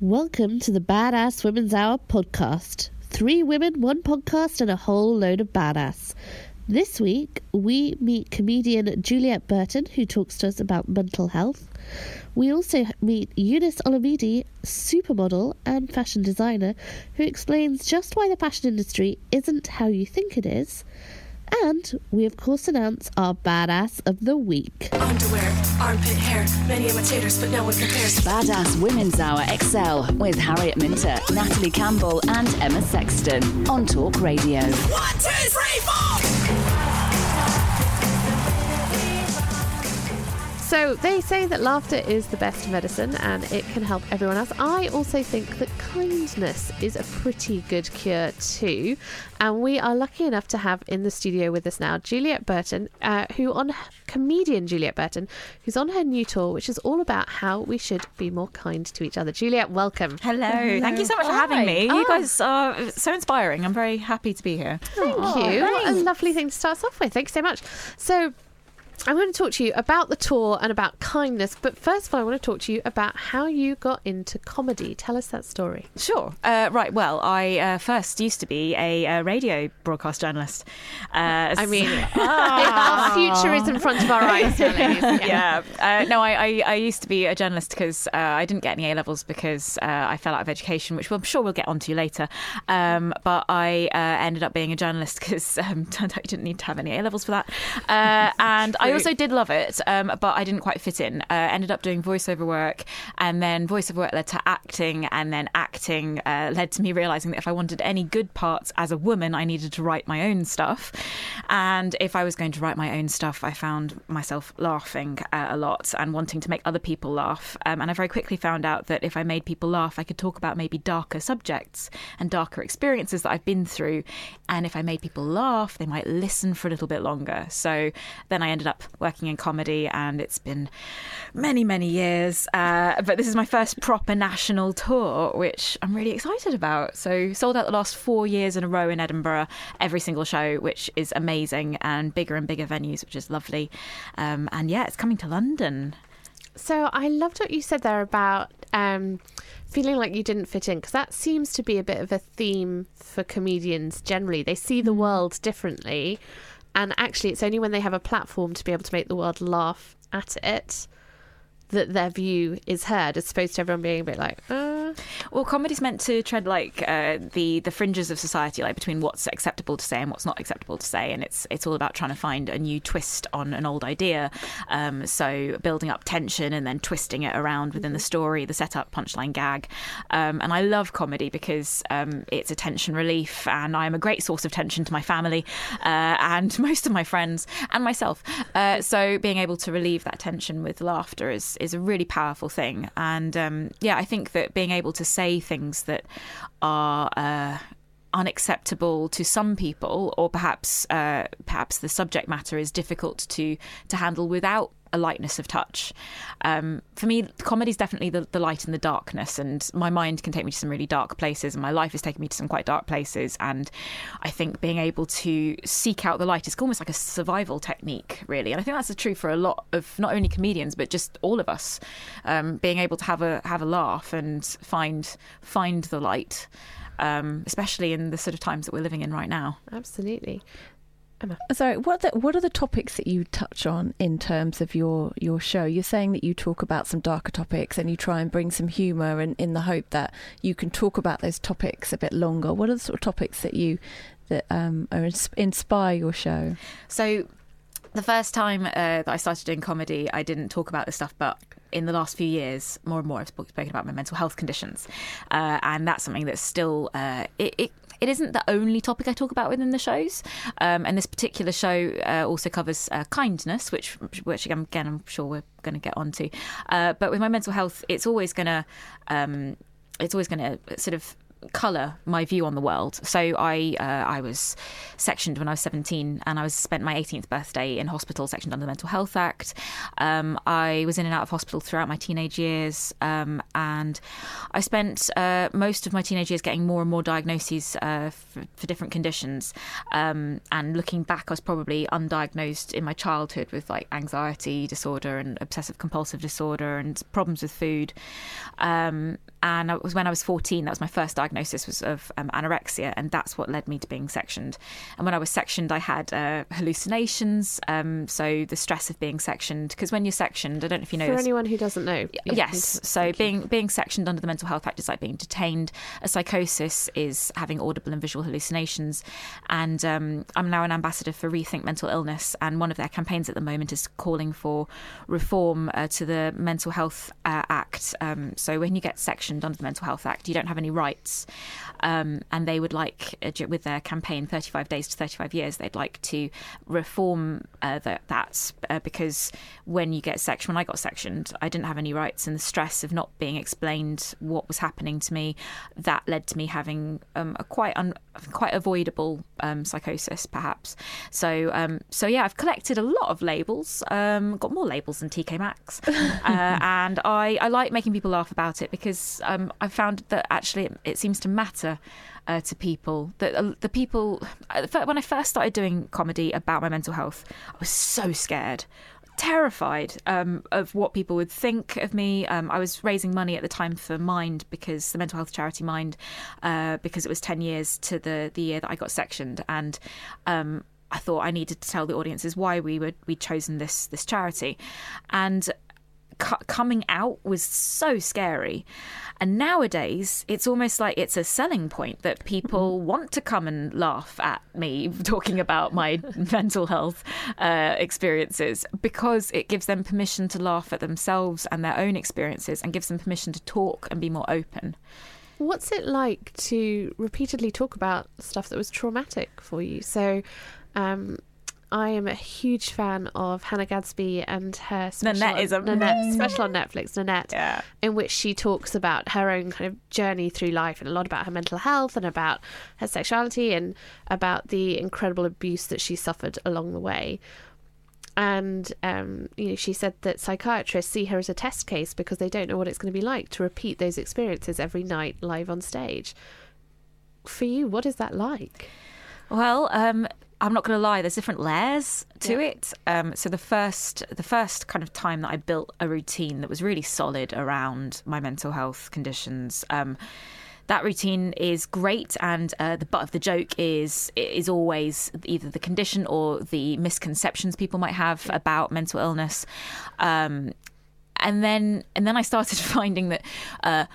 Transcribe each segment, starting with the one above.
Welcome to the Badass Women's Hour podcast. Three women, one podcast, and a whole load of badass. This week, we meet comedian Juliette Burton, who talks to us about mental health. We also meet Eunice Olumide, supermodel and fashion designer, who explains just why the fashion industry isn't how you think it is. And we, of course, announce our badass of the week. Underwear, armpit hair, many imitators, but no one compares. Badass Women's Hour XL with Harriet Minter, Natalie Campbell, and Emma Sexton on Talk Radio. One, two, three, four! So they say that laughter is the best medicine and it can help everyone else. I also think that kindness is a pretty good cure too. And we are lucky enough to have in the studio with us now Juliette Burton, uh, who on comedian Juliette Burton, who's on her new tour, which is all about how we should be more kind to each other. Juliette, welcome. Hello. Thank you so much for having me. You guys are so inspiring. I'm very happy to be here. Thank you. What a lovely thing to start us off with. Thanks so much. So, I'm going to talk to you about the tour and about kindness, but first of all, I want to talk to you about how you got into comedy. Tell us that story. Sure. Uh, right. Well, I uh, first used to be a, uh radio broadcast journalist. Uh, I mean, our future is in front of our eyes, darlings. yeah. Uh, no, I, I, I used to be a journalist because uh, I didn't get any A levels because uh, I fell out of education, which I'm sure we'll get onto later. Um, but I uh, ended up being a journalist because um, turned out you didn't need to have any A levels for that. Uh, and I also did love it, um, but I didn't quite fit in. Uh, ended up doing voiceover work, and then voiceover work led to acting, and then acting uh, led to me realizing that if I wanted any good parts as a woman, I needed to write my own stuff. And if I was going to write my own stuff, I found myself laughing uh, a lot and wanting to make other people laugh. Um, and I very quickly found out that if I made people laugh, I could talk about maybe darker subjects and darker experiences that I've been through. And if I made people laugh, they might listen for a little bit longer. So then I ended up working in comedy, and it's been many, many years. Uh, but this is my first proper national tour, which I'm really excited about. So, sold out the last four years in a row in Edinburgh, every single show, which is amazing, and bigger and bigger venues, which is lovely. Um, and yeah, it's coming to London. So I loved what you said there about um, feeling like you didn't fit in, because that seems to be a bit of a theme for comedians generally. They see the world differently, and actually, it's only when they have a platform to be able to make the world laugh at it that their view is heard, as opposed to everyone being a bit like, uh. Well, comedy's meant to tread like uh, the the fringes of society, like between what's acceptable to say and what's not acceptable to say, and it's it's all about trying to find a new twist on an old idea. Um, so building up tension and then twisting it around within the story, the setup, punchline, gag. Um, and I love comedy because um, it's a tension relief, and I am a great source of tension to my family uh, and most of my friends and myself. Uh, so being able to relieve that tension with laughter is is a really powerful thing. And um, yeah, I think that being able to say things that are uh, unacceptable to some people, or perhaps uh, perhaps the subject matter is difficult to to handle without a lightness of touch. Um, for me, comedy is definitely the, the light in the darkness, and my mind can take me to some really dark places, and my life has taken me to some quite dark places. And I think being able to seek out the light is almost like a survival technique, really. And I think that's true for a lot of not only comedians but just all of us. Um, being able to have a have a laugh and find find the light. Um, especially in the sort of times that we're living in right now. Absolutely. Emma. Sorry, what are the, what are the topics that you touch on in terms of your your show? You're saying that you talk about some darker topics and you try and bring some humour and in the hope that you can talk about those topics a bit longer. What are the sort of topics that you that um, are ins- inspire your show? So, the first time uh, that I started doing comedy, I didn't talk about this stuff, but in the last few years, more and more I've spoken about my mental health conditions, uh, and that's something that's still uh, it, it it isn't the only topic I talk about within the shows. Um, and this particular show uh, also covers uh, kindness, which which again I'm sure we're going to get onto. Uh, but with my mental health, it's always going to um, it's always going to sort of color my view on the world. So I uh, I was sectioned when I was 17, and I was spent my 18th birthday in hospital, sectioned under the Mental Health Act. Um, I was in and out of hospital throughout my teenage years, um, and I spent uh, most of my teenage years getting more and more diagnoses uh, for, for, different conditions. Um, and looking back, I was probably undiagnosed in my childhood with like anxiety disorder and obsessive compulsive disorder and problems with food. Um, and it was when I was 14 that was my first diagnosis was of um, anorexia and that's what led me to being sectioned. And when I was sectioned I had uh, hallucinations um, so the stress of being sectioned because when you're sectioned I don't know if you know for this, anyone who doesn't know yes. so being being sectioned under the mental health act is like being detained. A psychosis is having audible and visual hallucinations. And um, I'm now an ambassador for Rethink Mental Illness and one of their campaigns at the moment is calling for reform uh, to the Mental Health uh, Act. Um, so when you get sectioned under the Mental Health Act, you don't have any rights. Um, and they would like, uh, with their campaign 35 Days to 35 Years, they'd like to reform uh, the, that uh, because when you get sectioned, when I got sectioned, I didn't have any rights. And the stress of not being explained what was happening to me, that led to me having um, a quite un- quite avoidable um, psychosis, perhaps. So, um, so yeah, I've collected a lot of labels, um, got more labels than TK Maxx, uh, and I, I like making people laugh about it because um, I found that actually it, it seems to matter uh, to people. That uh, the people uh, when I first started doing comedy about my mental health, I was so scared. Terrified um, of what people would think of me. Um, I was raising money at the time for Mind because the mental health charity Mind, uh, because it was ten years to the the year that I got sectioned, and um, I thought I needed to tell the audiences why we would we'd chosen this this charity, and coming out was so scary. And nowadays, it's almost like it's a selling point that people mm-hmm. want to come and laugh at me talking about my mental health uh, experiences because it gives them permission to laugh at themselves and their own experiences and gives them permission to talk and be more open. What's it like to repeatedly talk about stuff that was traumatic for you? So, um, I am a huge fan of Hannah Gadsby and her special, Nanette is a Nanette, special on Netflix, Nanette, yeah. in which she talks about her own kind of journey through life and a lot about her mental health and about her sexuality and about the incredible abuse that she suffered along the way. And um, you know, she said that psychiatrists see her as a test case because they don't know what it's going to be like to repeat those experiences every night live on stage. For you, what is that like? Well, um, I'm not going to lie. There's different layers to yeah. it. Um, so the first, the first kind of time that I built a routine that was really solid around my mental health conditions. Um, that routine is great, and uh, the butt of the joke is is always either the condition or the misconceptions people might have about mental illness. Um, and then and then I started finding that uh,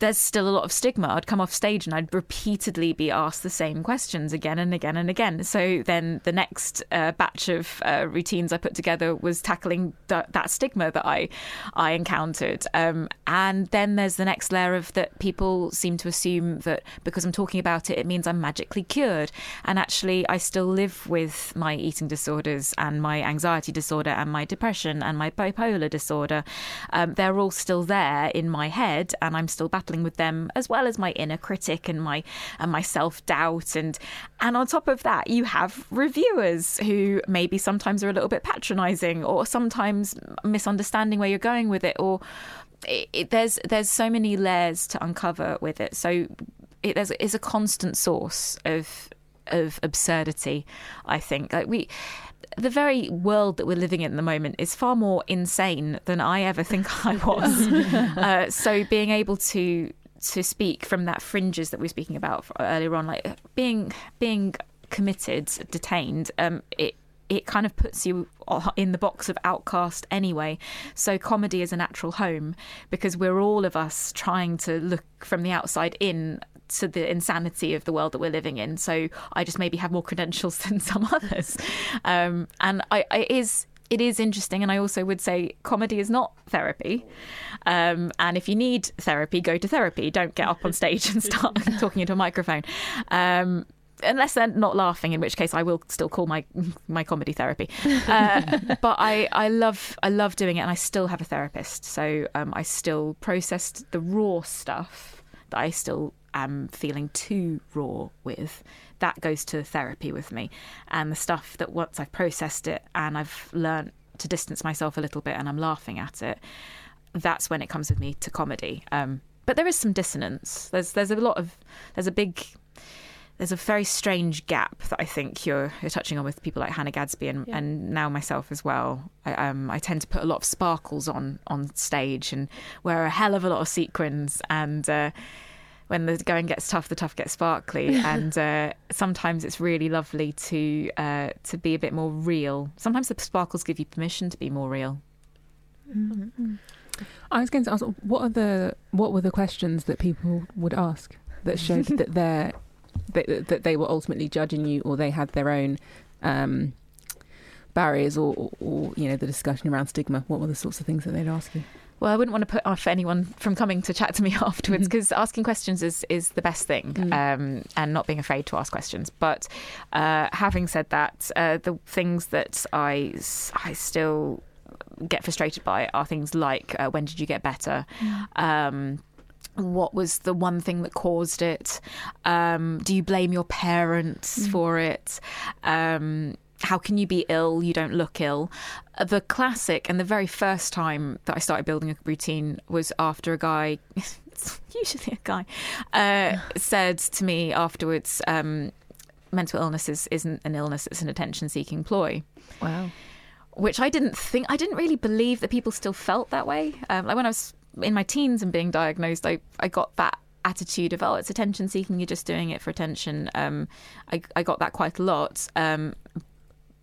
there's still a lot of stigma. I'd come off stage and I'd repeatedly be asked the same questions again and again and again. So then the next uh, batch of uh, routines I put together was tackling th- that stigma that I I encountered. Um, and then there's the next layer of that people seem to assume that because I'm talking about it, it means I'm magically cured. And actually, I still live with my eating disorders and my anxiety disorder and my depression and my bipolar disorder. Um, they're all still there in my head, and I'm still battling with them as well as my inner critic and my and my self-doubt. And and on top of that you have reviewers who maybe sometimes are a little bit patronizing or sometimes misunderstanding where you're going with it or it, it, there's there's so many layers to uncover with it. So it there's, is a constant source of of absurdity i think. Like we the very world that we're living in at the moment is far more insane than I ever think I was. uh, so being able to to speak from that fringes that we were speaking about earlier on, like being being committed, detained, um, it it kind of puts you in the box of outcast anyway. So comedy is a natural home because we're all of us trying to look from the outside in to the insanity of the world that we're living in. So I just maybe have more credentials than some others, um, and I, I, it is it is interesting. And I also would say comedy is not therapy. Um, and if you need therapy, go to therapy. Don't get up on stage and start talking into a microphone. Um, unless they're not laughing, in which case I will still call my my comedy therapy. Uh, but I, I love I love doing it, and I still have a therapist, so um, I still processed the raw stuff that I still am feeling too raw with. That goes to therapy with me, and the stuff that once I've processed it and I've learned to distance myself a little bit, and I'm laughing at it. That's when it comes with me to comedy. Um, but there is some dissonance. There's there's a lot of there's a big there's a very strange gap that I think you're you're touching on with people like Hannah Gadsby and, yeah. and now myself as well. I, um, I tend to put a lot of sparkles on on stage and wear a hell of a lot of sequins and. Uh, when the going gets tough, the tough gets sparkly, and uh, sometimes it's really lovely to uh, to be a bit more real. Sometimes the sparkles give you permission to be more real. Mm-hmm. I was going to ask, what are the what were the questions that people would ask that showed that they're that, that they were ultimately judging you or they had their own um, barriers or, or, or, you know, the discussion around stigma? What were the sorts of things that they'd ask you? Well, I wouldn't want to put off anyone from coming to chat to me afterwards because mm-hmm. asking questions is, is the best thing mm. um, and not being afraid to ask questions. But uh, having said that, uh, the things that I, I still get frustrated by are things like uh, when did you get better? Mm. Um, what was the one thing that caused it? Um, do you blame your parents mm. for it? Um, how can you be ill? You don't look ill. Uh, the classic and the very first time that I started building a routine was after a guy, usually a guy, uh, said to me afterwards, um, mental illness is, isn't an illness, it's an attention seeking ploy. Wow. Which I didn't think, I didn't really believe that people still felt that way. Um, like when I was in my teens and being diagnosed, I, I got that attitude of oh it's attention seeking you're just doing it for attention um, I, I got that quite a lot um,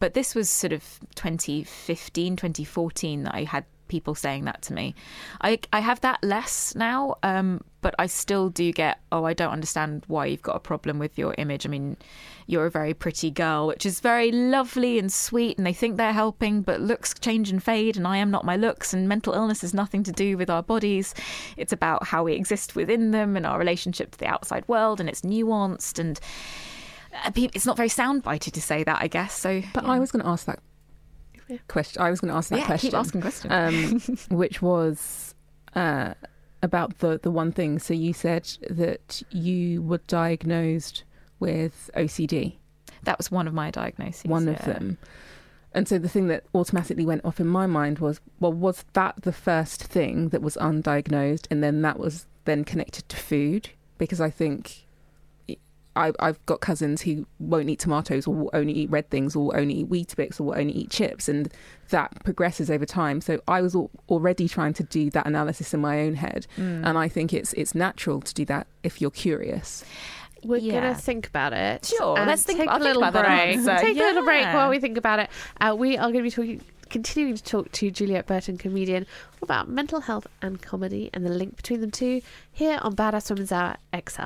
but this was sort of 2015 2014 that I had people saying that to me. I I have that less now, um, but I still do get, oh, I don't understand why you've got a problem with your image. I mean, you're a very pretty girl, which is very lovely and sweet, and they think they're helping, but looks change and fade, and I am not my looks, and mental illness has nothing to do with our bodies. It's about how we exist within them and our relationship to the outside world, and it's nuanced and. Uh, it's not very soundbitey to say that, I guess. So, but yeah. I was going to ask that question. I was going to ask that yeah, question. Keep asking questions. Um, which was uh, about the the one thing. So you said that you were diagnosed with OCD. That was one of my diagnoses. One yeah. of them. And so the thing that automatically went off in my mind was, well, was that the first thing that was undiagnosed, and then that was then connected to food? Because I think I, have got cousins who won't eat tomatoes or will only eat red things or will only eat Weetabix or will only eat chips, and that progresses over time. So I was already trying to do that analysis in my own head, mm. and I think it's it's natural to do that if you're curious. We're yeah. gonna think about it. Sure, let's think. Take a little think break. Take yeah. a little break while we think about it. Uh, we are going to be talking continuing to talk to Juliette Burton, comedian, about mental health and comedy and the link between them two here on Badass Women's Hour XL.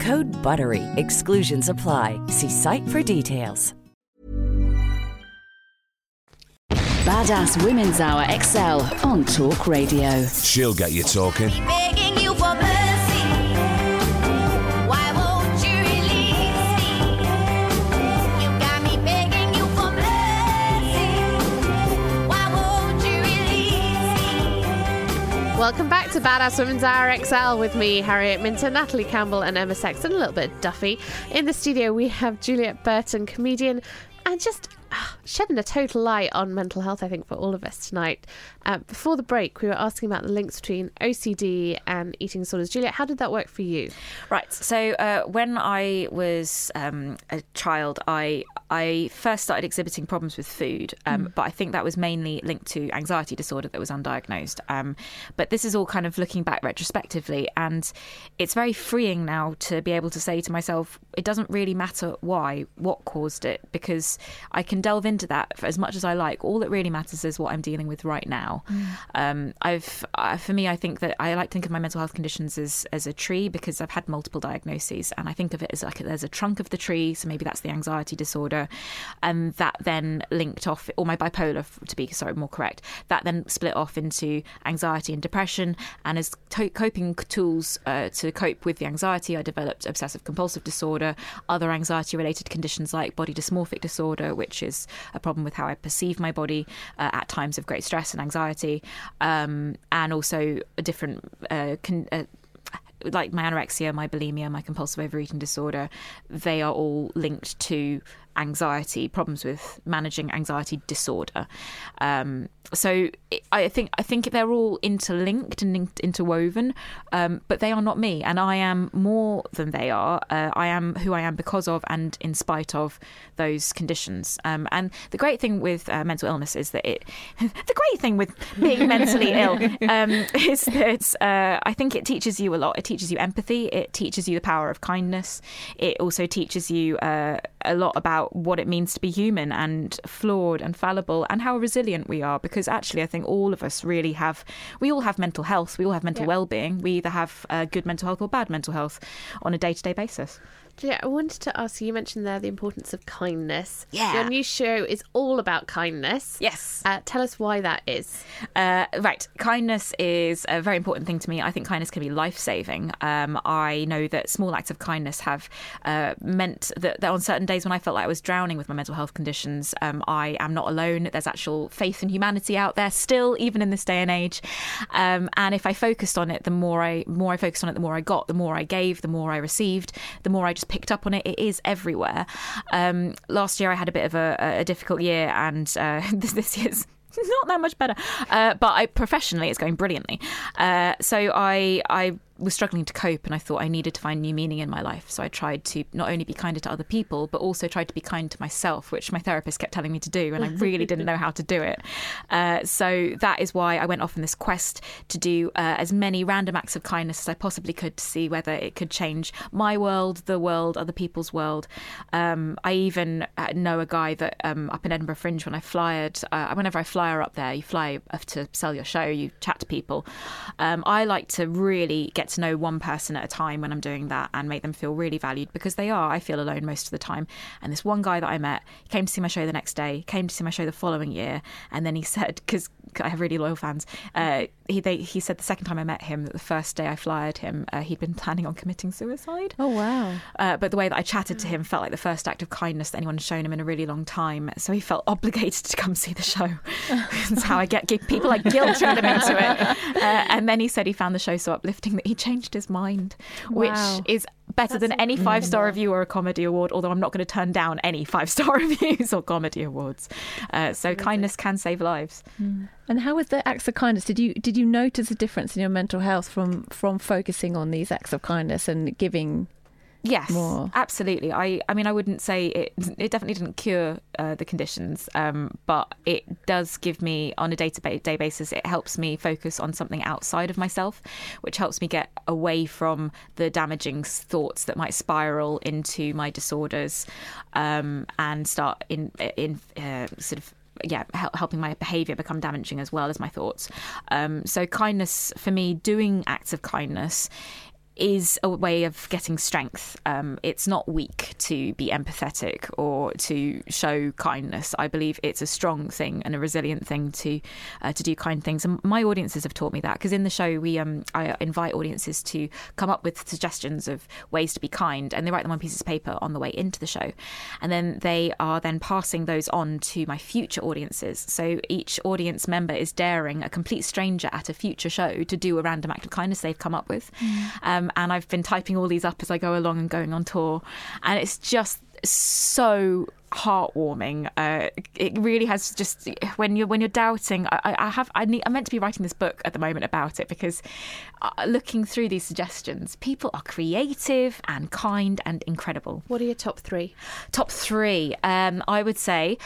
Code BUTTERY. Exclusions apply. See site for details. Badass Women's Hour XL on Talk Radio. She'll get you talking. Welcome back to Badass Women's Hour XL with me, Harriet Minter, Natalie Campbell, and Emma Sexton. A little bit Duffy. In the studio, we have Juliette Burton, comedian, and just ah, shedding a total light on mental health, I think, for all of us tonight. Uh, before the break, we were asking about the links between OCD and eating disorders. Juliette, how did that work for you? Right. So uh, when I was um, a child, I I first started exhibiting problems with food, um, Mm. but I think that was mainly linked to anxiety disorder that was undiagnosed. Um, but this is all kind of looking back retrospectively, and it's very freeing now to be able to say to myself, it doesn't really matter why, what caused it, because I can delve into that for as much as I like. All that really matters is what I'm dealing with right now. Um, I've, uh, for me, I think that I like to think of my mental health conditions as as a tree because I've had multiple diagnoses, and I think of it as like there's a trunk of the tree, so maybe that's the anxiety disorder, and that then linked off, or my bipolar, to be sorry more correct, that then split off into anxiety and depression, and as to- coping tools uh, to cope with the anxiety, I developed obsessive compulsive disorder, other anxiety related conditions like body dysmorphic disorder, which is a problem with how I perceive my body uh, at times of great stress and anxiety, um, and also a different. Uh, con- uh, like my anorexia, my bulimia, my compulsive overeating disorder, they are all linked to anxiety, problems with managing anxiety disorder. Um, so it, I think I think they're all interlinked and interwoven, um, but they are not me, and I am more than they are. Uh, I am who I am because of and in spite of those conditions. Um, and the great thing with uh, mental illness is that it, the great thing with being mentally ill um, is that uh, I think it teaches you a lot. It teaches you empathy. It teaches you the power of kindness. It also teaches you uh, a lot about what it means to be human and flawed and fallible and how resilient we are. Because actually, I think all of us really have, we all have mental health. We all have mental Yeah. well-being. We either have uh, good mental health or bad mental health on a day-to-day basis. Juliette, I wanted to ask you, you mentioned there the importance of kindness. Yeah. Your new show is all about kindness. Yes. Uh, tell us why that is. Uh, right. Kindness is a very important thing to me. I think kindness can be life saving. Um, I know that small acts of kindness have uh, meant that, that on certain days when I felt like I was drowning with my mental health conditions, um, I am not alone. There's actual faith in humanity out there still, even in this day and age. Um, and if I focused on it, the more I more I focused on it, the more I got, the more I gave, the more I received, the more I just picked up on it. It is everywhere. Um, last year I had a bit of a, a difficult year, and uh, this, this year's not that much better. Uh, but I professionally, it's going brilliantly. Uh, so I I was struggling to cope, and I thought I needed to find new meaning in my life. So I tried to not only be kinder to other people, but also tried to be kind to myself, which my therapist kept telling me to do, and I really didn't know how to do it. Uh, so that is why I went off on this quest to do uh, as many random acts of kindness as I possibly could to see whether it could change my world, the world, other people's world. Um, I even uh, know a guy that um, up in Edinburgh Fringe when I flyered, uh, whenever I flyer up there, you fly up to sell your show, you chat to people. Um, I like to really get to know one person at a time when I'm doing that and make them feel really valued because they are. I feel alone most of the time. And this one guy that I met came to see my show the next day, came to see my show the following year, and then he said, because I have really loyal fans, uh, he they, he said the second time I met him that the first day I flyered him, uh, he'd been planning on committing suicide. Oh wow! Uh, but the way that I chatted to him felt like the first act of kindness that anyone had shown him in a really long time. So he felt obligated to come see the show. That's how I get people like guilt trip them into it. Uh, and then he said he found the show so uplifting that he changed his mind, Wow. which is better than any five star review or a comedy award. Although I'm not going to turn down any five star reviews or comedy awards. Uh, so kindness can save lives. And how was the acts of kindness? Did you did you notice a difference in your mental health from from focusing on these acts of kindness and giving Yes, more? absolutely. I, I mean, I wouldn't say it. It definitely didn't cure uh, the conditions, um, but it does give me, on a day-to-day basis, it helps me focus on something outside of myself, which helps me get away from the damaging thoughts that might spiral into my disorders, um, and start in in uh, sort of yeah, hel- helping my behaviour become damaging as well as my thoughts. Um, so kindness for me, doing acts of kindness is a way of getting strength. Um, it's not weak to be empathetic or to show kindness. I believe it's a strong thing and a resilient thing to uh, to do kind things. And my audiences have taught me that because in the show we um, I invite audiences to come up with suggestions of ways to be kind, and they write them on pieces of paper on the way into the show, and then they are then passing those on to my future audiences. So each audience member is daring a complete stranger at a future show to do a random act of kindness they've come up with. Um, Um, and I've been typing all these up as I go along and going on tour. And it's just so heartwarming. Uh, it really has just when you're when you're doubting. I, I have I need I'm meant to be writing this book at the moment about it because uh, looking through these suggestions, people are creative and kind and incredible. What are your top three? Top three, um, I would say,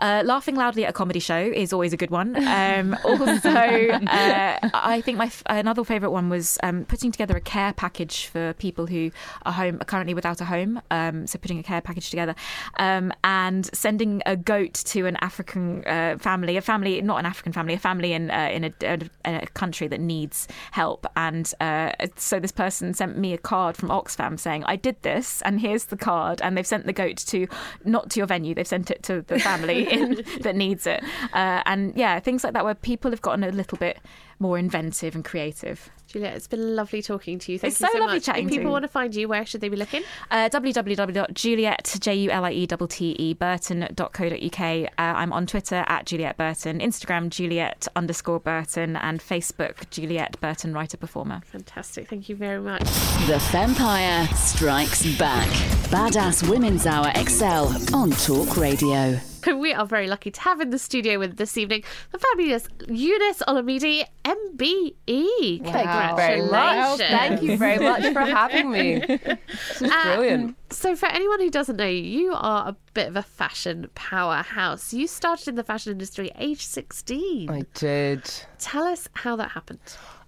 uh, laughing loudly at a comedy show is always a good one. Um, also, uh, I think my f- another favourite one was um, putting together a care package for people who are home are currently without a home. Um, so putting a care package together um, and sending a goat to an African uh, family, a family not an African family, a family in uh, in a, a, a country that needs help. And uh, so this person sent me a card from Oxfam saying, "I did this, and here's the card." And they've sent the goat to not to your venue, they've sent it to the family in, that needs it. Uh, and yeah, things like that where people have gotten a little bit more inventive and creative. Juliette, it's been lovely talking to you. Thank It's you so so lovely much. chatting if to people you. want to find you, where should they be looking? Uh, www.juliette, J-U-L-I-E-T-T-E, burton.co.uk. Uh, I'm on Twitter at Juliette Burton, Instagram Juliette underscore Burton, and Facebook Juliette Burton Writer Performer. Fantastic. Thank you very much. The Vampire Strikes Back. Badass Women's Hour XL on Talk Radio. We are very lucky to have in the studio with this evening the fabulous Eunice Olumide, MBE. Congratulations. Very much. Thank you very much for having me. This is brilliant. Um, so, for anyone who doesn't know you, you are a bit of a fashion powerhouse. You started in the fashion industry at age 16. I did. Tell us how that happened.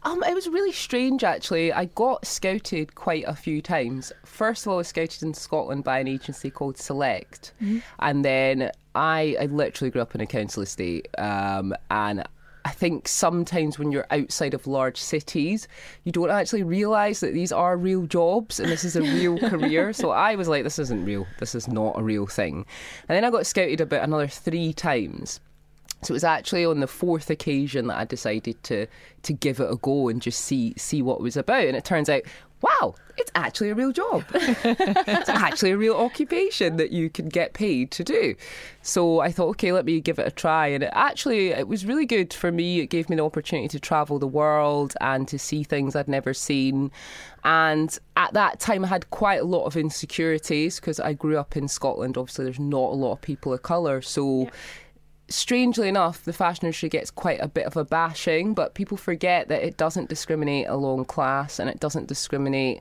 Um, it was really strange actually. I got scouted quite a few times. First of all, I was scouted in Scotland by an agency called Select, and then I, I literally grew up in a council estate, um, and I think sometimes when you're outside of large cities, you don't actually realise that these are real jobs and this is a real career. So I was like, this isn't real. This is not a real thing. And then I got scouted about another three times. So it was actually on the fourth occasion that I decided to to give it a go and just see see what it was about. And it turns out, wow, it's actually a real job. it's actually a real occupation that you can get paid to do. So I thought, okay, let me give it a try. And it actually, it was really good for me. It gave me the opportunity to travel the world and to see things I'd never seen. And at that time, I had quite a lot of insecurities because I grew up in Scotland. Obviously, there's not a lot of people of colour. So strangely enough, the fashion industry gets quite a bit of a bashing, but people forget that it doesn't discriminate along class and it doesn't discriminate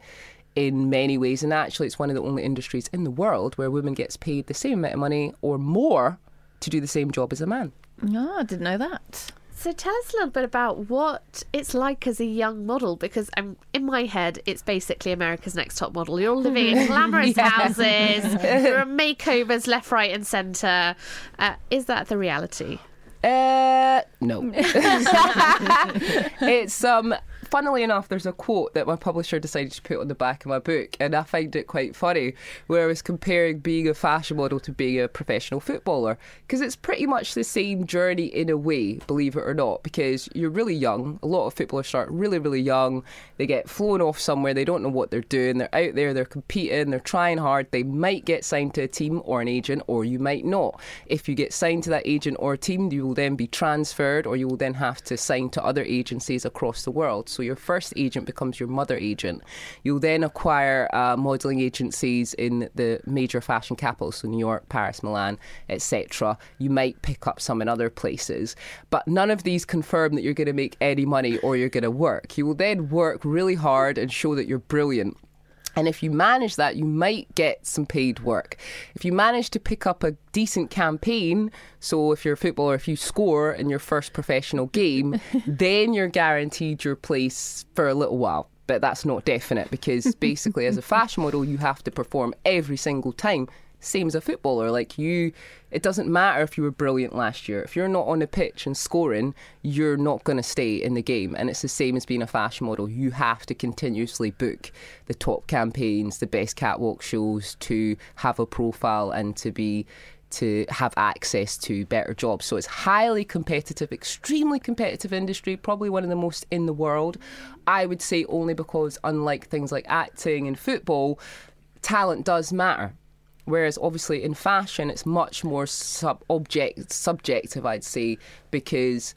in many ways. And actually, it's one of the only industries in the world where women gets paid the same amount of money or more to do the same job as a man. No, I didn't know that. So tell us a little bit about what it's like as a young model, because I'm in my head, it's basically America's Next Top Model. You're all living in glamorous Yeah. houses. There are makeovers left, right, and centre. Uh, is that the reality? Uh, no. it's um. Funnily enough, there's a quote that my publisher decided to put on the back of my book, and I find it quite funny, where I was comparing being a fashion model to being a professional footballer, because it's pretty much the same journey in a way, believe it or not, because you're really young. A lot of footballers start really, really young. They get flown off somewhere, they don't know what they're doing, they're out there, they're competing, they're trying hard. They might get signed to a team or an agent, or you might not. If you get signed to that agent or team, you will then be transferred, or you will then have to sign to other agencies across the world. So your first agent becomes your mother agent. You'll then acquire uh, modelling agencies in the major fashion capitals, so New York, Paris, Milan, etc. You might pick up some in other places, but none of these confirm that you're going to make any money or you're going to work. You will then work really hard and show that you're brilliant And if you manage that, you might get some paid work. If you manage to pick up a decent campaign, so if you're a footballer, if you score in your first professional game, then you're guaranteed your place for a little while. But that's not definite because basically, as a fashion model, you have to perform every single time. Same as a footballer. Like you, it doesn't matter if you were brilliant last year. If you're not on the pitch and scoring, you're not going to stay in the game. And it's the same as being a fashion model. You have to continuously book the top campaigns, the best catwalk shows to have a profile and to be to have access to better jobs. So it's highly competitive, extremely competitive industry, probably one of the most in the world. I would say only because unlike things like acting and football, talent does matter. Whereas obviously in fashion, it's much more sub object subjective, I'd say, because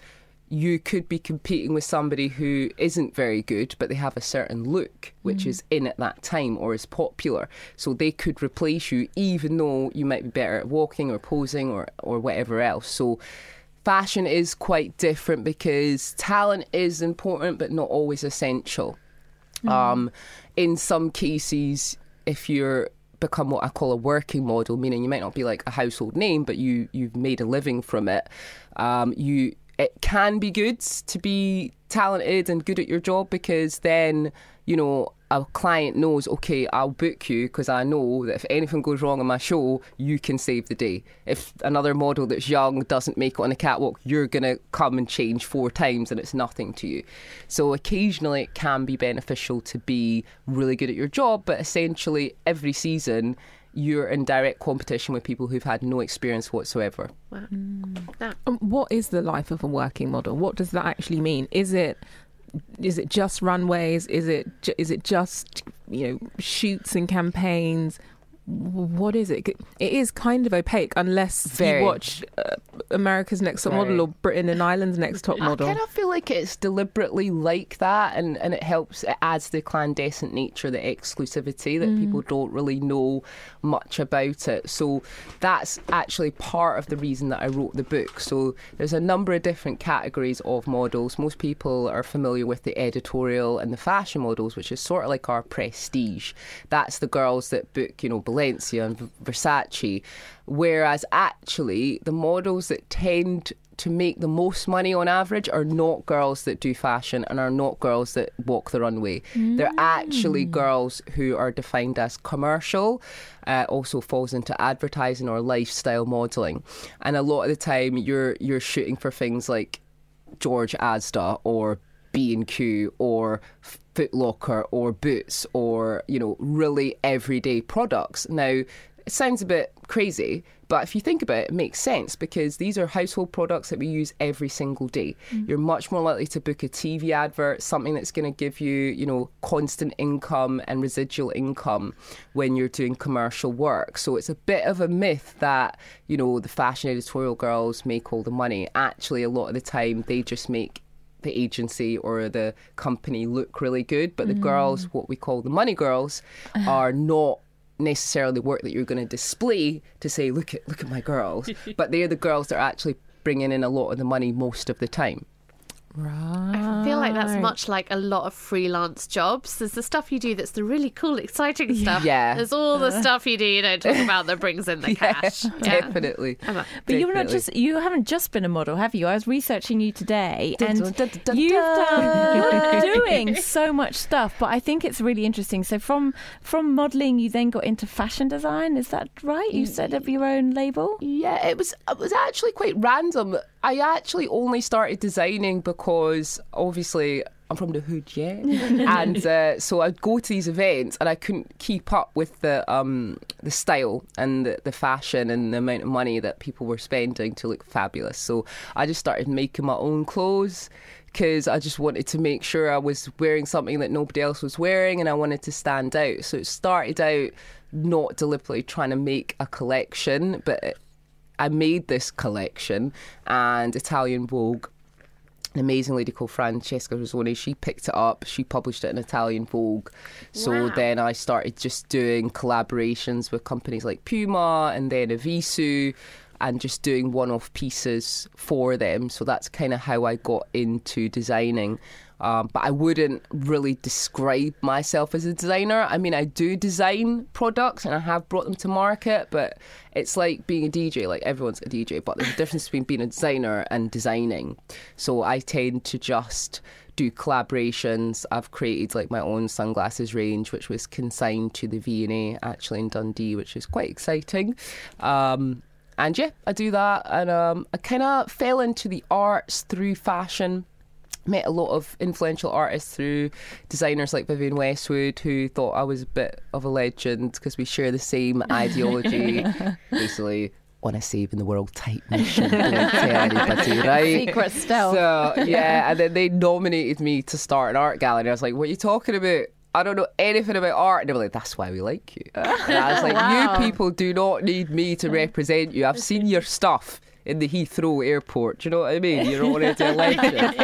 you could be competing with somebody who isn't very good, but they have a certain look which is in at that time or is popular. So they could replace you, even though you might be better at walking or posing or or whatever else. So fashion is quite different because talent is important, but not always essential. Um, in some cases, if you're become what I call a working model, meaning you might not be like a household name, but you you've made a living from it. Um, you it can be good to be talented and good at your job because then you know a client knows okay I'll book you because I know that if anything goes wrong on my show you can save the day. If another model that's young doesn't make it on a catwalk you're gonna come and change four times and it's nothing to you. So occasionally it can be beneficial to be really good at your job but essentially every season you're in direct competition with people who've had no experience whatsoever Um, what is the life of a working model? What does that actually mean? Is it is it just runways? Is it ju- is it just you know shoots and campaigns? What is it? It is kind of opaque unless Very. you watch uh, America's Next Top Very. Model or Britain and Ireland's Next Top Model. I kind of feel like it's deliberately like that, and, and it helps. It adds the clandestine nature, the exclusivity that people don't really know much about it. So that's actually part of the reason that I wrote the book. So there's a number of different categories of models. Most people are familiar with the editorial and the fashion models, which is sort of like our prestige. That's the girls that book, you know, Balenciaga and Versace. Whereas actually, the models that tend to make the most money on average are not girls that do fashion and are not girls that walk the runway. They're actually girls who are defined as commercial, uh, also falls into advertising or lifestyle modelling. And a lot of the time, you're you're shooting for things like George Asda or B and Q or Foot Locker or Boots or you know really everyday products. Now it sounds a bit crazy, but if you think about it, it makes sense because these are household products that we use every single day. Mm. You're much more likely to book a TV advert, something that's going to give you, you know, constant income and residual income when you're doing commercial work. So it's a bit of a myth that, you know, the fashion editorial girls make all the money. Actually, a lot of the time they just make the agency or the company look really good, but the mm. girls, what we call the money girls, uh-huh. are not necessarily work that you're going to display to say, look at look at my girls, but they're the girls that are actually bringing in a lot of the money most of the time. I feel like that's much like a lot of freelance jobs. There's the stuff you do that's the really cool, exciting stuff. Yeah. There's all the stuff you do you don't talk about that brings in the cash. Yeah. Definitely. But you're not just you haven't just been a model, have you? I was researching you today and you've done you're doing so much stuff, but I think it's really interesting. So from from modeling you then got into fashion design, is that right? You set up your own label? Yeah, it was it was actually quite random. I actually only started designing because obviously I'm from the hood, yeah, and uh, so I'd go to these events and I couldn't keep up with the um, the style and the, the fashion and the amount of money that people were spending to look fabulous. So I just started making my own clothes because I just wanted to make sure I was wearing something that nobody else was wearing and I wanted to stand out. So it started out not deliberately trying to make a collection, but it, I made this collection and Italian Vogue an amazing lady called Franca Sozzani. She picked it up. She published it in Italian Vogue. So Wow. then I started just doing collaborations with companies like Puma and then Evisu and just doing one off pieces for them. So that's kind of how I got into designing Um, but I wouldn't really describe myself as a designer. I mean, I do design products and I have brought them to market, but it's like being a DJ. Like everyone's a DJ, but there's a difference between being a designer and designing. So I tend to just do collaborations. I've created like my own sunglasses range, which was consigned to the V&A actually in Dundee, which is quite exciting. Um, and yeah, I do that, and um, I kind of fell into the arts through fashion. Met a lot of influential artists through designers like Vivienne Westwood, who thought I was a bit of a legend because we share the same ideology. Basically, on a saving the world type mission. Don't tell anybody, right? Secret stealth. So yeah, and then they nominated me to start an art gallery. I was like, "What are you talking about?" I don't know anything about art. And they were like, that's why we like you. And I was like, Wow. you people do not need me to represent you. I've seen your stuff in the Heathrow airport. Do you know what I mean? You're already a legend.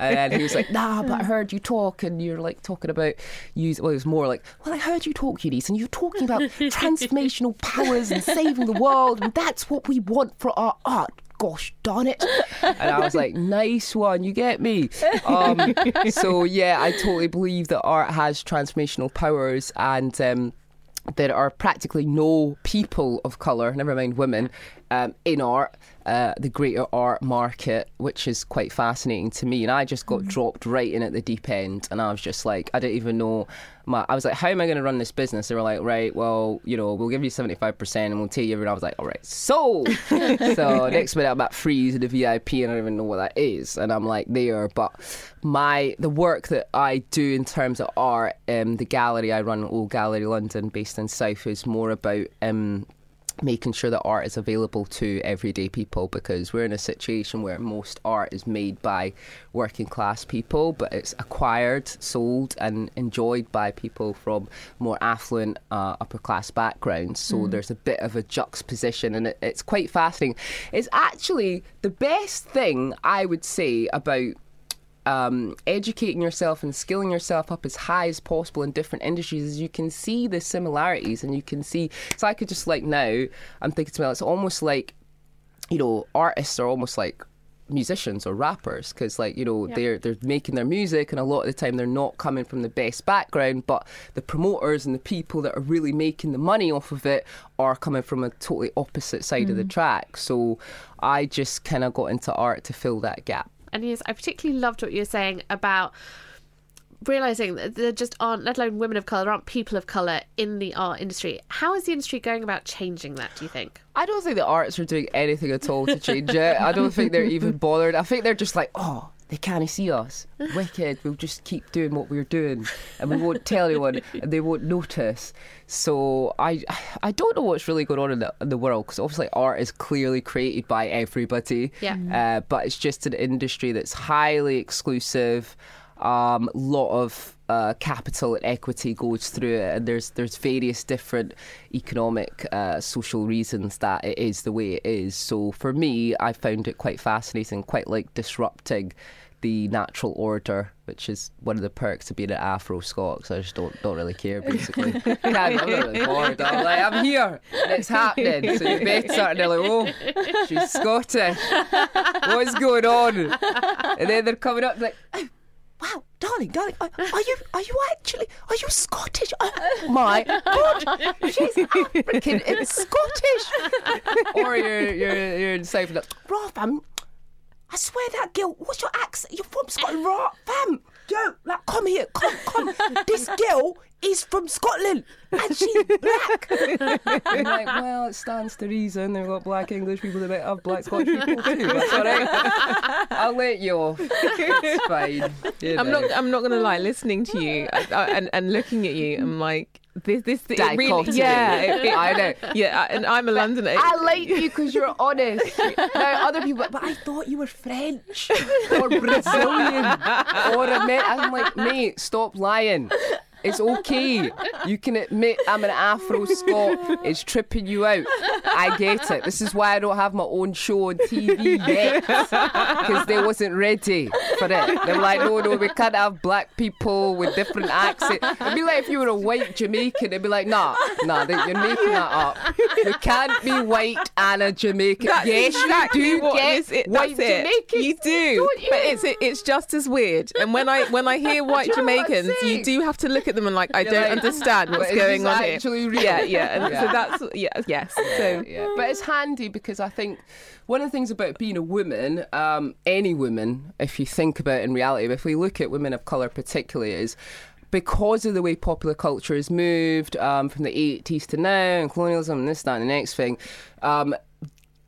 and he was like, nah, but I heard you talk and you're like talking about use well it was more like, Well I heard you talk, Eunice, and you're talking about transformational powers and saving the world and that's what we want for our art. Gosh darn it. And I was like, nice one, you get me. Um, so yeah, I totally believe that art has transformational powers and um, there are practically no people of colour, never mind women, um, in art, uh, the greater art market, which is quite fascinating to me. And I just got dropped right in at the deep end, and I was just like, I didn't even know. My, I was like, how am I going to run this business? They were like, right, well, you know, we'll give you seventy five percent, and we'll take you. And I was like, all right, so, so next minute I'm at Frieze the VIP, and I don't even know what that is, and I'm like there, but my the work that I do in terms of art, um, the gallery I run, Old Gallery London, based in South, is more about um, making sure that art is available to everyday people because we're in a situation where most art is made by working class people, but it's acquired, sold, and enjoyed by people from more affluent uh, upper class backgrounds. So Mm. there's a bit of a juxtaposition, and it, it's quite fascinating. It's actually the best thing I would say about um, educating yourself and skilling yourself up as high as possible in different industries is you can see the similarities and you can see. So I could just like now, I'm thinking to myself, it's almost like, you know, artists are almost like musicians or rappers because like you know Yeah. they're they're making their music and a lot of the time they're not coming from the best background but the promoters and the people that are really making the money off of it are coming from a totally opposite side of the Mhm. track so i just kind of got into art to fill that gap And yes, I particularly loved what you were saying about realizing that there just aren't, let alone women of color, there aren't people of color in the art industry. How is the industry going about changing that? Do you think? I don't think the arts are doing anything at all to change it. I don't think they're even bothered. I think they're just like, oh, they can't see us. Wicked. We'll just keep doing what we're doing, and we won't tell anyone, and they won't notice. So I, I don't know what's really going on in the in the world because obviously art is clearly created by everybody. Yeah. Uh, but it's just an industry that's highly exclusive. Um, lot of uh, capital and equity goes through it, and there's there's various different economic, uh, social reasons that it is the way it is. So for me, I found it quite fascinating, quite like disrupting the natural order, which is one of the perks of being an Afro Scot. So I just don't don't really care basically. I'm not really bored. I'm like I'm here, and it's happening. So you better, and they're like, oh, she's Scottish. What's going on? And then they're coming up like. "Oh, Wow, darling, darling, are, are you are you actually are you Scottish? Oh my God, she's African and Scottish. or you're you're you're in South like, raw fam. I swear that girl. What's your accent? You're from Scotland, raw fam. Yo, like, come here, come, come. This girl is from Scotland and she's black. I'm like, well, it stands to reason. They've got black English people, they might have black Scottish people too. That's all right. I'll let you off. It's fine. you I'm not. I'm not gonna lie. Listening to you uh, uh, and and looking at you, I'm like this. This it really. Yeah. it- it- I know. Yeah, and I'm a Londoner. I like you because you're honest. now other people, but I thought you were French or Brazilian or Amer- I'm like, mate, stop lying. It's okay. You can admit I'm an Afro Scot. It's tripping you out. I get it. This is why I don't have my own show on TV yet because they wasn't ready for it. They were like, no, no, we can't have black people with different accents. It'd be like if you were a white Jamaican. They'd be like, nah, nah, they- you're making that up. You can't be white and a Jamaican. That's yes, exactly you do what get is it. white That's it. Jamaicans. You do, you? but it's it's just as weird. And when I when I hear white Do you know what I'm Jamaicans, you do have to look at them and like, I You're don't like, understand what's going on here. actually real? Yeah, yeah. And Yeah. so that's yeah, yes. So yeah. But it's handy because I think one of the things about being a woman, um, any woman, if you think about it in reality, if we look at women of colour particularly, is because of the way popular culture has moved um, from the 80s to now and colonialism and this, that, and the next thing. Um,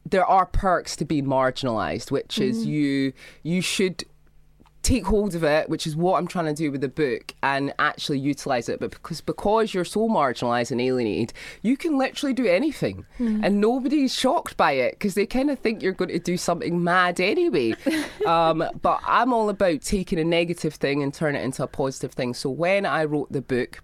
there are perks to being marginalised, which is Mhm. you you should take hold of it, which is what I'm trying to do with the book, and actually utilize it. But because because you're so marginalized and alienated, you can literally do anything, Mm. and nobody's shocked by it because they kind of think you're going to do something mad anyway. um, but I'm all about taking a negative thing and turn it into a positive thing. So when I wrote the book.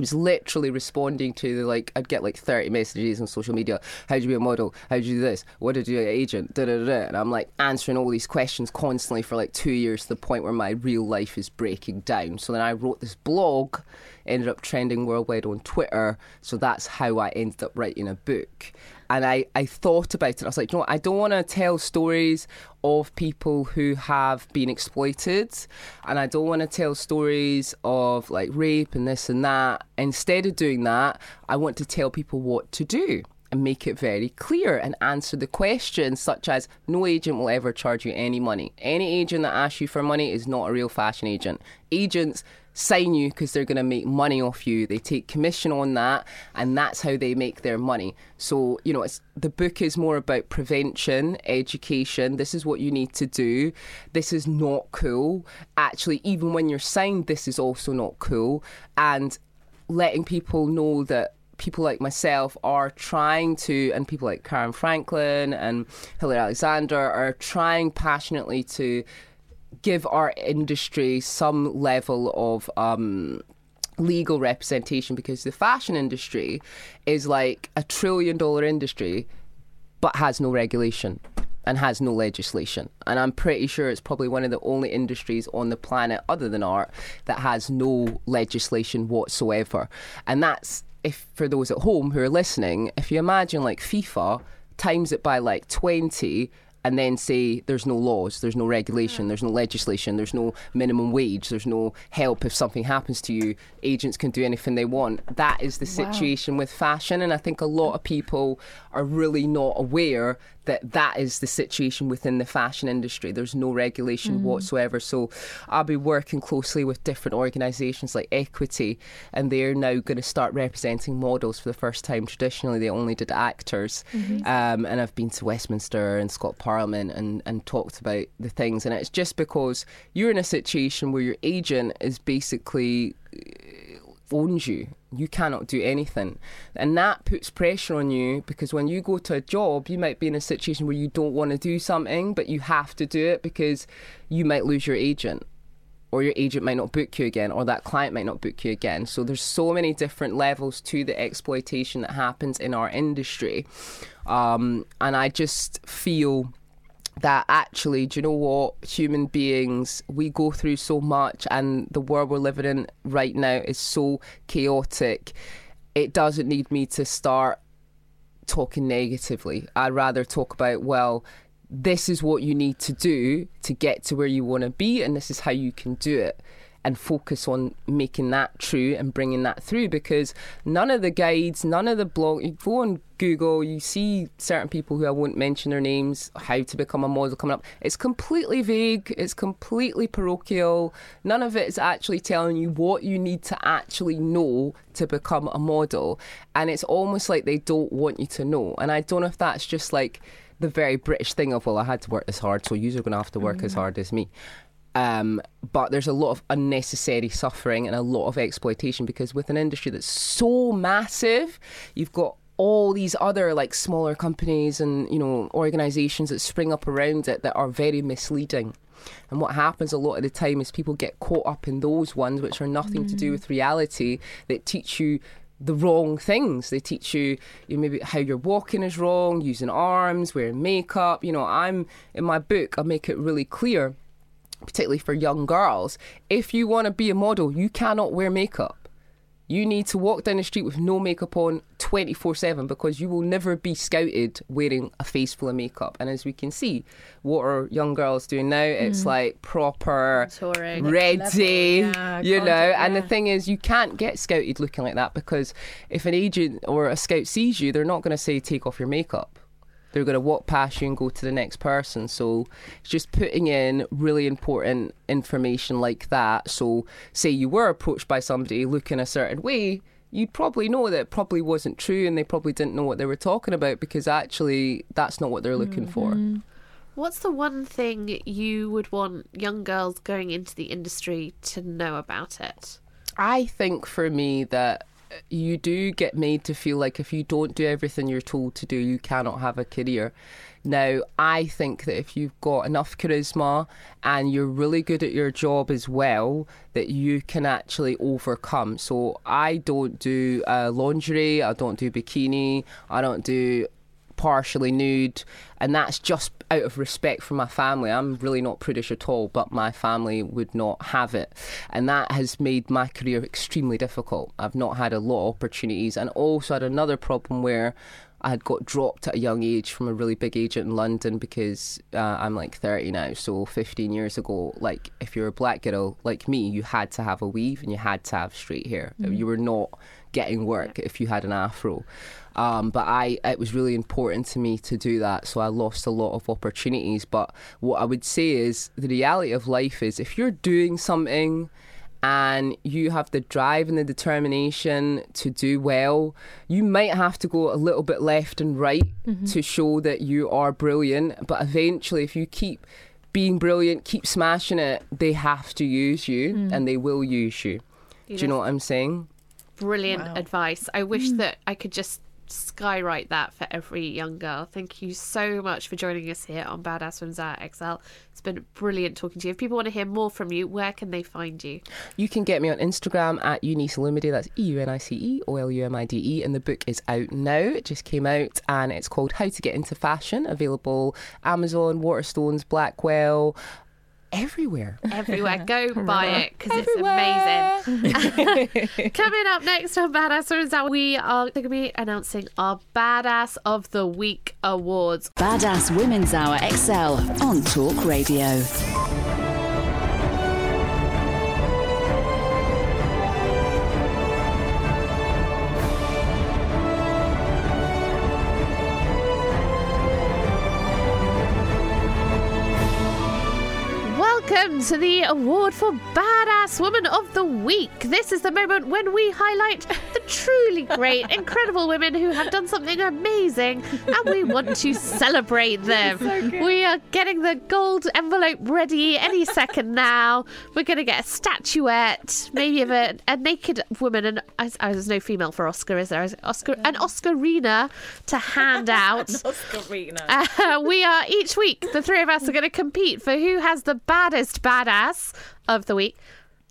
Was literally responding to the like I'd get like 30 messages on social media. How do you be a model? How do you do this? What did you do agent? Da, da, da. And I'm like answering all these questions constantly for like two years to the point where my real life is breaking down. So then I wrote this blog, ended up trending worldwide on Twitter. So that's how I ended up writing a book. And I, I thought about it. I was like, you know what? I don't want to tell stories of people who have been exploited. And I don't want to tell stories of like rape and this and that. Instead of doing that, I want to tell people what to do and make it very clear and answer the questions such as no agent will ever charge you any money. Any agent that asks you for money is not a real fashion agent. Agents sign you because they're going to make money off you. They take commission on that, and that's how they make their money. So, you know, it's, the book is more about prevention, education. This is what you need to do. This is not cool. Actually, even when you're signed, this is also not cool. And letting people know that people like myself are trying to, and people like Karen Franklin and Hilary Alexander are trying passionately to give our industry some level of um, legal representation because the fashion industry is like a trillion dollar industry but has no regulation and has no legislation. And I'm pretty sure it's probably one of the only industries on the planet other than art that has no legislation whatsoever. And that's if for those at home who are listening, if you imagine like FIFA times it by like 20 and then say there's no laws, there's no regulation, mm. there's no legislation, there's no minimum wage, there's no help if something happens to you, agents can do anything they want. That is the Wow. situation with fashion, and I think a lot of people are really not aware that that is the situation within the fashion industry. There's no regulation Mm. whatsoever. So I'll be working closely with different organisations like Equity, and they're now going to start representing models for the first time. Traditionally, they only did actors, Mhm. um, and I've been to Westminster and Scott Parliament and, and talked about the things. And it's just because you're in a situation where your agent is basically owns you. You cannot do anything. And that puts pressure on you because when you go to a job, you might be in a situation where you don't want to do something, but you have to do it because you might lose your agent. Or your agent might not book you again, or that client might not book you again. So there's so many different levels to the exploitation that happens in our industry, um, and I just feel that actually, do you know what? Human beings, we go through so much, and the world we're living in right now is so chaotic. It doesn't need me to start talking negatively. I'd rather talk about, well, this is what you need to do to get to where you want to be, and this is how you can do it. And focus on making that true and bringing that through because none of the guides, none of the blog, you go on Google, you see certain people who I won't mention their names, how to become a model coming up. It's completely vague, it's completely parochial. None of it is actually telling you what you need to actually know to become a model. And it's almost like they don't want you to know. And I don't know if that's just like the very British thing of, well, I had to work this hard, so you're going to have to work as Mhm. hard as me. Um, but there's a lot of unnecessary suffering and a lot of exploitation because with an industry that's so massive, you've got all these other like smaller companies and you know organizations that spring up around it that are very misleading And what happens a lot of the time is people get caught up in those ones which are nothing to do with reality that teach you the wrong things. They teach you, you know, maybe how you're walking is wrong, using arms, wearing makeup. You know, I'm in my book, I make it really clear, particularly for young girls, if you want to be a model, you cannot wear makeup. You need to walk down the street with no makeup on 24 7 because you will never be scouted wearing a face full of makeup. And as we can see, what are young girls doing now? It's Mm. like proper, Touring. ready, Yeah, you know. And the thing is, you can't get scouted looking like that because if an agent or a scout sees you, they're not going to say, take off your makeup they're going to walk past you and go to the next person. So it's just putting in really important information like that. So, say you were approached by somebody looking a certain way, you'd probably know that it probably wasn't true and they probably didn't know what they were talking about because actually that's not what they're looking for. Mm-hmm. What's the one thing you would want young girls going into the industry to know about it? I think for me that you do get made to feel like if you don't do everything you're told to do, you cannot have a career. Now, I think that if you've got enough charisma and you're really good at your job as well, that you can actually overcome. So, I don't do uh, lingerie, I don't do bikini, I don't do partially nude, and that's just out of respect for my family. I'm really not prudish at all, but my family would not have it, and that has made my career extremely difficult. I've not had a lot of opportunities, and also had another problem where. I had got dropped at a young age from a really big agent in London because uh, I'm like 30 now. So 15 years ago, like if you're a black girl like me, you had to have a weave and you had to have straight hair. Mm. You were not getting work if you had an afro. Um, but I, it was really important to me to do that, so I lost a lot of opportunities. But what I would say is the reality of life is if you're doing something and you have the drive and the determination to do well, you might have to go a little bit left and right Mhm. to show that you are brilliant. But eventually, if you keep being brilliant, keep smashing it, they have to use you Mm. and they will use you. You Do you know- know what I'm saying? Brilliant advice. I wish that I could just skywrite that for every young girl. Thank you so much for joining us here on Badass from Zara XL. It's been brilliant talking to you. If people want to hear more from you, where can they find you? You can get me on Instagram at Eunice Olumide. That's E U N I C E O L U M I D E. And the book is out now. It just came out and it's called How to Get Into Fashion. Available Amazon, Waterstones, Blackwell, everywhere. Everywhere. Go buy it because it's amazing. Coming up next on Badass from Zara, we are going to be announcing our Badass of the Week awards. Badass Women's Hour XL on Talk Radio. Welcome to the award for Badass Woman of the Week. This is the moment when we highlight the truly great, incredible women who have done something amazing and we want to celebrate them. we are getting the gold envelope ready any second now. We're going to get a statuette, maybe of a, a naked woman, and I, I, there's no female for Oscar, is there? Is Oscar, an Oscarina to hand out. Uh, we are each week, the three of us are going to compete for who has the baddest badass of the week.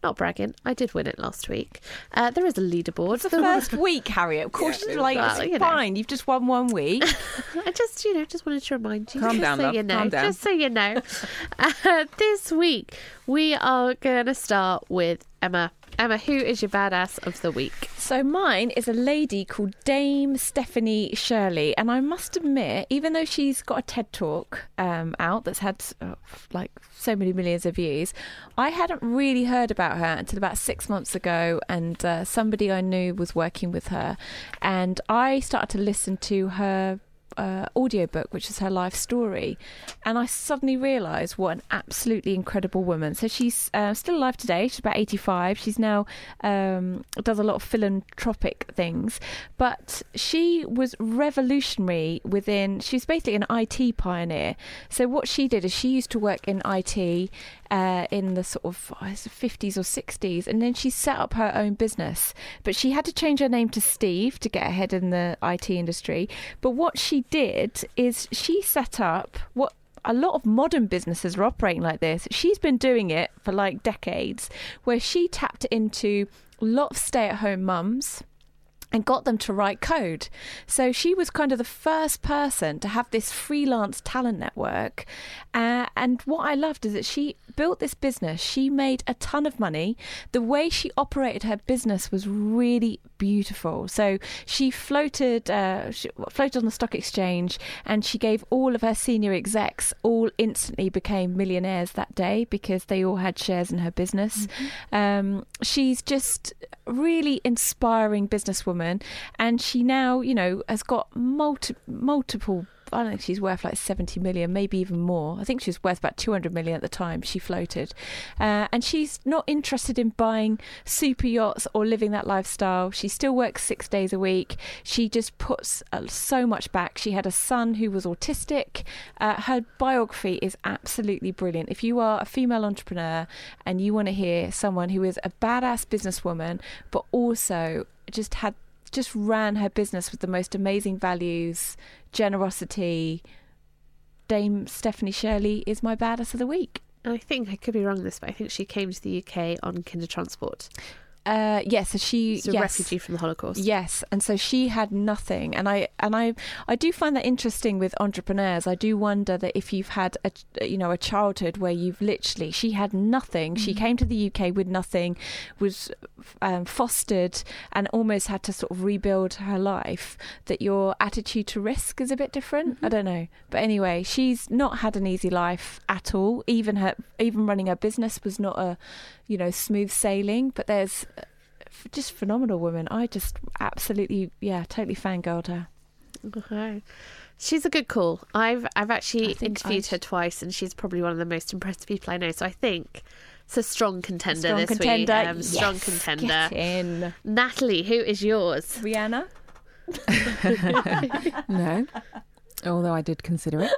Not bragging, I did win it last week. Uh, there is a leaderboard. It's the first week, Harriet. Of course, Yeah, you're like well, it's you know. fine. You've just won one week. I just, you know, just wanted to remind you. Calm just down, so love, you know. calm down. Just so you know. Uh, this week, we are going to start with Emma. Emma, who is your badass of the week? So mine is a lady called Dame Stephanie Shirley, and I must admit, even though she's got a TED talk um, out that's had uh, like so many millions of views, I hadn't really heard about her until about six months ago, and uh, somebody I knew was working with her, and I started to listen to her uh, audiobook, which is her life story. And I suddenly realised what an absolutely incredible woman. So she's uh, still alive today. She's about 85. She's now um, does a lot of philanthropic things. But she was revolutionary within, she was basically an IT pioneer. So what she did is she used to work in IT uh, in the sort of oh, 50s or 60s, and then she set up her own business. But she had to change her name to Steve to get ahead in the IT industry. But what she did is she set up what a lot of modern businesses are operating like this. She's been doing it for like decades, where she tapped into a lot of stay-at-home mums and got them to write code. So she was kind of the first person to have this freelance talent network. Uh, and what I loved is that she built this business. She made a ton of money. The way she operated her business was really beautiful. So she floated, uh, she floated on the stock exchange, and she gave all of her senior execs all instantly became millionaires that day because they all had shares in her business. Um, she's just really inspiring businesswoman, and she now, you know, has got multi- multiple. I don't think she's worth like 70 million, maybe even more. I think she's worth about 200 million at the time she floated. Uh, and she's not interested in buying super yachts or living that lifestyle. She still works six days a week. She just puts uh, so much back. She had a son who was autistic. Uh, her biography is absolutely brilliant. If you are a female entrepreneur and you want to hear someone who is a badass businesswoman, but also just had just ran her business with the most amazing values, generosity. Dame Stephanie Shirley is my badass of the week. And I think I could be wrong this, but I think she came to the UK on Kindertransport. Uh, yes, so she She's a yes. refugee from the Holocaust. Yes, and so she had nothing, and I and I I do find that interesting with entrepreneurs. I do wonder that if you've had a you know a childhood where you've literally she had nothing, she came to the UK with nothing, was um, fostered, and almost had to sort of rebuild her life. That your attitude to risk is a bit different. I don't know, but anyway, she's not had an easy life at all. Even her even running her business was not a you know smooth sailing. But there's just phenomenal woman. I just absolutely, yeah, totally fangirled her. Okay. She's a good call. I've I've actually interviewed I- her twice, and she's probably one of the most impressive people I know. So I think it's a strong contender Strong this contender. week. Um, strong contender. get in. Natalie, who is yours? Rihanna. no. Although I did consider it.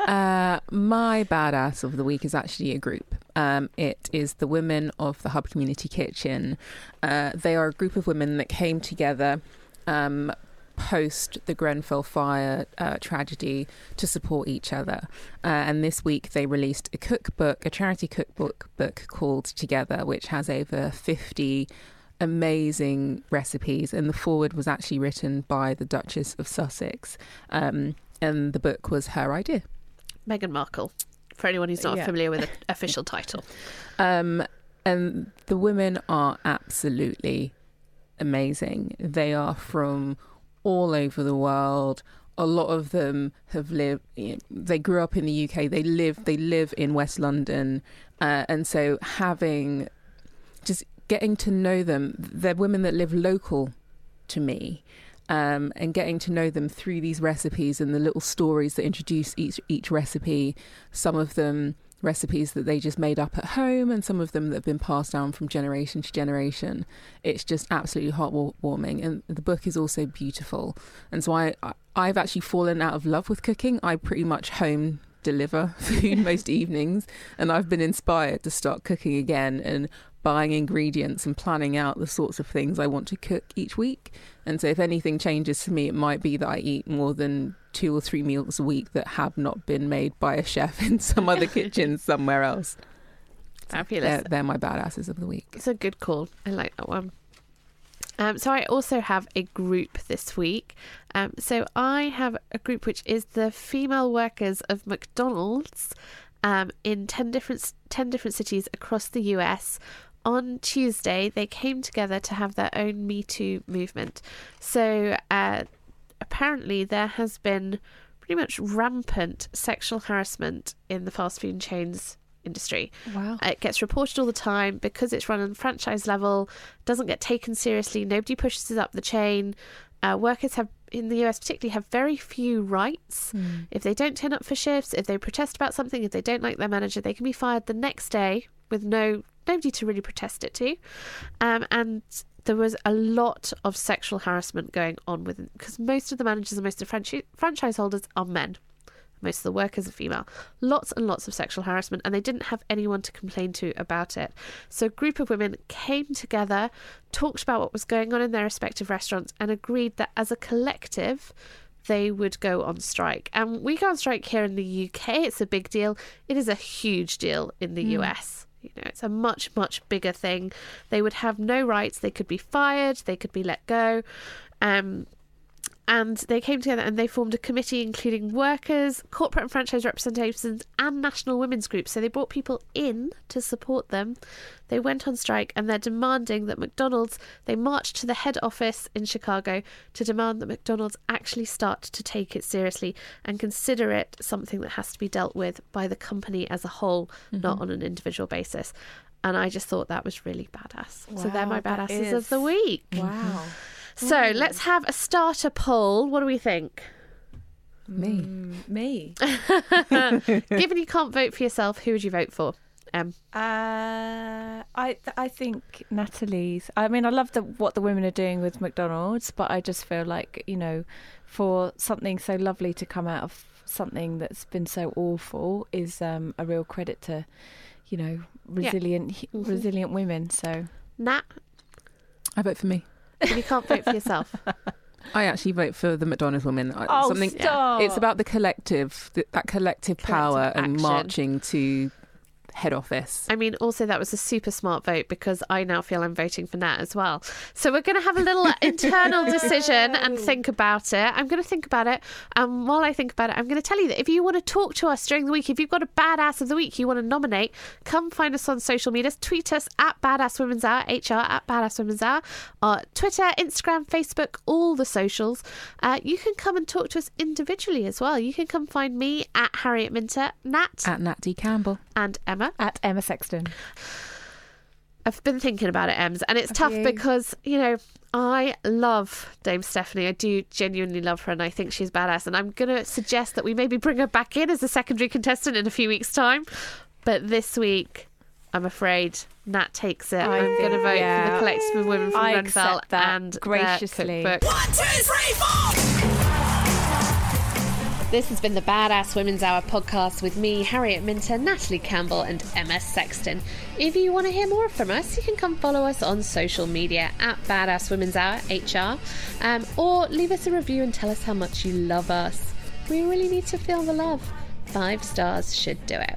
Uh, my badass of the week is actually a group. Um, it is the women of the Hub Community Kitchen. Uh, they are a group of women that came together um, post the Grenfell fire uh, tragedy to support each other. Uh, and this week they released a cookbook, a charity cookbook book called Together, which has over 50 amazing recipes. And the foreword was actually written by the Duchess of Sussex. Um, and the book was her idea. Meghan Markle. For anyone who's not Yeah. familiar with the official title. Um, and the women are absolutely amazing. They are from all over the world. A lot of them have lived. You know, they grew up in the UK. They live. They live in West London, uh, and so having just getting to know them. They're women that live local to me. Um, and getting to know them through these recipes and the little stories that introduce each each recipe. Some of them recipes that they just made up at home, and some of them that have been passed down from generation to generation. It's just absolutely heartwarming, and the book is also beautiful. And so I, I've actually fallen out of love with cooking. I pretty much home deliver food most evenings, and I've been inspired to start cooking again and buying ingredients and planning out the sorts of things I want to cook each week. And so, if anything changes for me, it might be that I eat more than two or three meals a week that have not been made by a chef in some other kitchen somewhere else. Fabulous. They're, they're my badasses of the week. It's a good call. I like that one. Um, so I also have a group this week. Um, so I have a group which is the female workers of McDonald's um, in ten different ten different cities across the US. On Tuesday, they came together to have their own Me Too movement. So uh, apparently, there has been pretty much rampant sexual harassment in the fast food chains industry. Wow. It gets reported all the time because it's run on franchise level, doesn't get taken seriously, nobody pushes it up the chain. Uh, workers have, in the US particularly, have very few rights. If they don't turn up for shifts, if they protest about something, if they don't like their manager, they can be fired the next day with no nobody to really protest it to. Um, and there was a lot of sexual harassment going on with because most of the managers and most of the franchi- franchise holders are men. Most of the workers are female. Lots and lots of sexual harassment, and they didn't have anyone to complain to about it. So, a group of women came together, talked about what was going on in their respective restaurants, and agreed that as a collective, they would go on strike. And we go on strike here in the UK. It's a big deal. It is a huge deal in the US. You know, it's a much, much bigger thing. They would have no rights. They could be fired. They could be let go. Um, and they came together and they formed a committee including workers, corporate and franchise representations, and national women's groups. So they brought people in to support them. They went on strike and they're demanding that McDonald's, they marched to the head office in Chicago to demand that McDonald's actually start to take it seriously and consider it something that has to be dealt with by the company as a whole, not Mhm. on an individual basis. And I just thought that was really badass. so they're my badasses of the week. Wow. So Ooh. let's have a starter poll. What do we think? Me. me. Given you can't vote for yourself, who would you vote for? Um, Uh, I I think Natalie's. I mean, I love the what the women are doing with McDonald's, but I just feel like you know, for something so lovely to come out of something that's been so awful is um, a real credit to, you know, Yeah. resilient Mhm. resilient women. So Nat, I vote for me. You can't vote for yourself. I actually vote for the McDonald's women. Oh, Something. stop. It's about the collective, th- that collective power Collective and marching to head office. I mean, also that was a super smart vote because I now feel I'm voting for Nat as well. So we're going to have a little internal decision and think about it. I'm going to think about it, and while I think about it, I'm going to tell you that if you want to talk to us during the week, if you've got a badass of the week you want to nominate, come find us on social media. Tweet us at Badass Women's Hour, HR at Badass Women's Hour, uh, Twitter, Instagram, Facebook, all the socials. Uh, you can come and talk to us individually as well. You can come find me at Harriet Minter, Nat At Nat D Campbell. and Emma. At Emma Sexton. I've been thinking about it, Ems, and it's Have tough you? because, you know, I love Dame Stephanie. I do genuinely love her, and I think she's badass. And I'm going to suggest that we maybe bring her back in as a secondary contestant in a few weeks' time. But this week, I'm afraid Nat takes it. I I'm going to think- vote for the collective of women from I Grenfell accept that and graciously. cookbook. One, two, three, four. This has been the Badass Women's Hour podcast with me, Harriet Minter, Natalie Campbell, and Emma Sexton. If you want to hear more from us, you can come follow us on social media at Badass Women's Hour HR, um, or leave us a review and tell us how much you love us. We really need to feel the love. Five stars should do it.